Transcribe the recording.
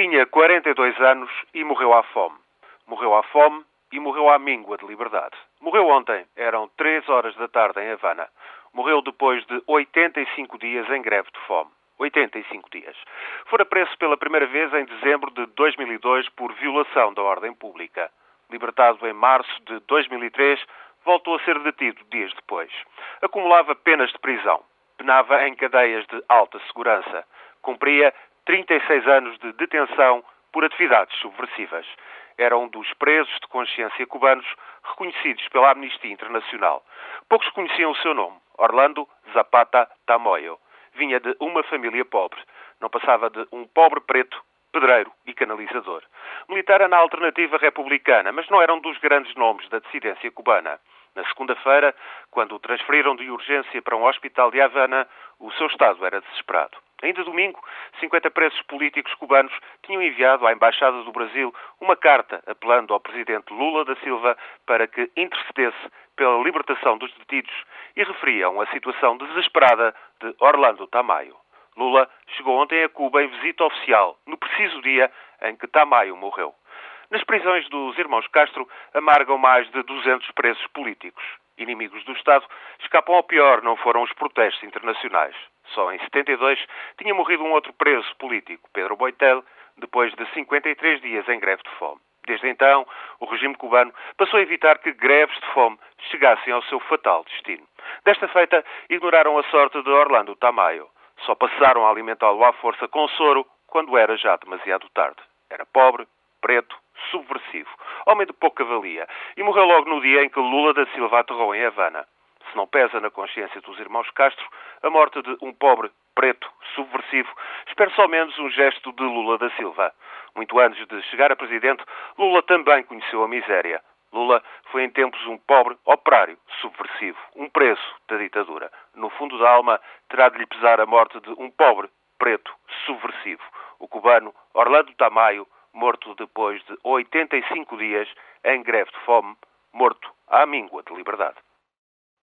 Tinha 42 anos e morreu à fome. Morreu à fome e morreu à míngua de liberdade. Morreu ontem, eram 3 horas da tarde em Havana. Morreu depois de 85 dias em greve de fome. 85 dias. Fora preso pela primeira vez em dezembro de 2002 por violação da ordem pública. Libertado em março de 2003, voltou a ser detido dias depois. Acumulava penas de prisão. Penava em cadeias de alta segurança. Cumpria 36 anos de detenção por atividades subversivas. Era um dos presos de consciência cubanos reconhecidos pela Amnistia Internacional. Poucos conheciam o seu nome, Orlando Zapata Tamoyo. Vinha de uma família pobre. Não passava de um pobre preto, pedreiro e canalizador. Militar na alternativa republicana, mas não era um dos grandes nomes da dissidência cubana. Na segunda-feira, quando o transferiram de urgência para um hospital de Havana, o seu estado era desesperado. Ainda domingo, 50 presos políticos cubanos tinham enviado à Embaixada do Brasil uma carta apelando ao presidente Lula da Silva para que intercedesse pela libertação dos detidos e referiam a situação desesperada de Orlando Tamayo. Lula chegou ontem a Cuba em visita oficial, no preciso dia em que Tamayo morreu. Nas prisões dos irmãos Castro amargam mais de 200 presos políticos. Inimigos do Estado escapam ao pior, não foram os protestos internacionais. Só em 72 tinha morrido um outro preso político, Pedro Boitel, depois de 53 dias em greve de fome. Desde então, o regime cubano passou a evitar que greves de fome chegassem ao seu fatal destino. Desta feita, ignoraram a sorte de Orlando Tamayo. Só passaram a alimentá-lo à força com soro quando era já demasiado tarde. Era pobre, preto, homem de pouca valia, e morreu logo no dia em que Lula da Silva aterrou em Havana. Se não pesa na consciência dos irmãos Castro, a morte de um pobre preto subversivo, espero só menos um gesto de Lula da Silva. Muito antes de chegar a presidente, Lula também conheceu a miséria. Lula foi em tempos um pobre operário subversivo, um preso da ditadura. No fundo da alma, terá de lhe pesar a morte de um pobre preto subversivo, o cubano Orlando Tamayo, morto depois de 85 dias em greve de fome, morto à míngua de liberdade.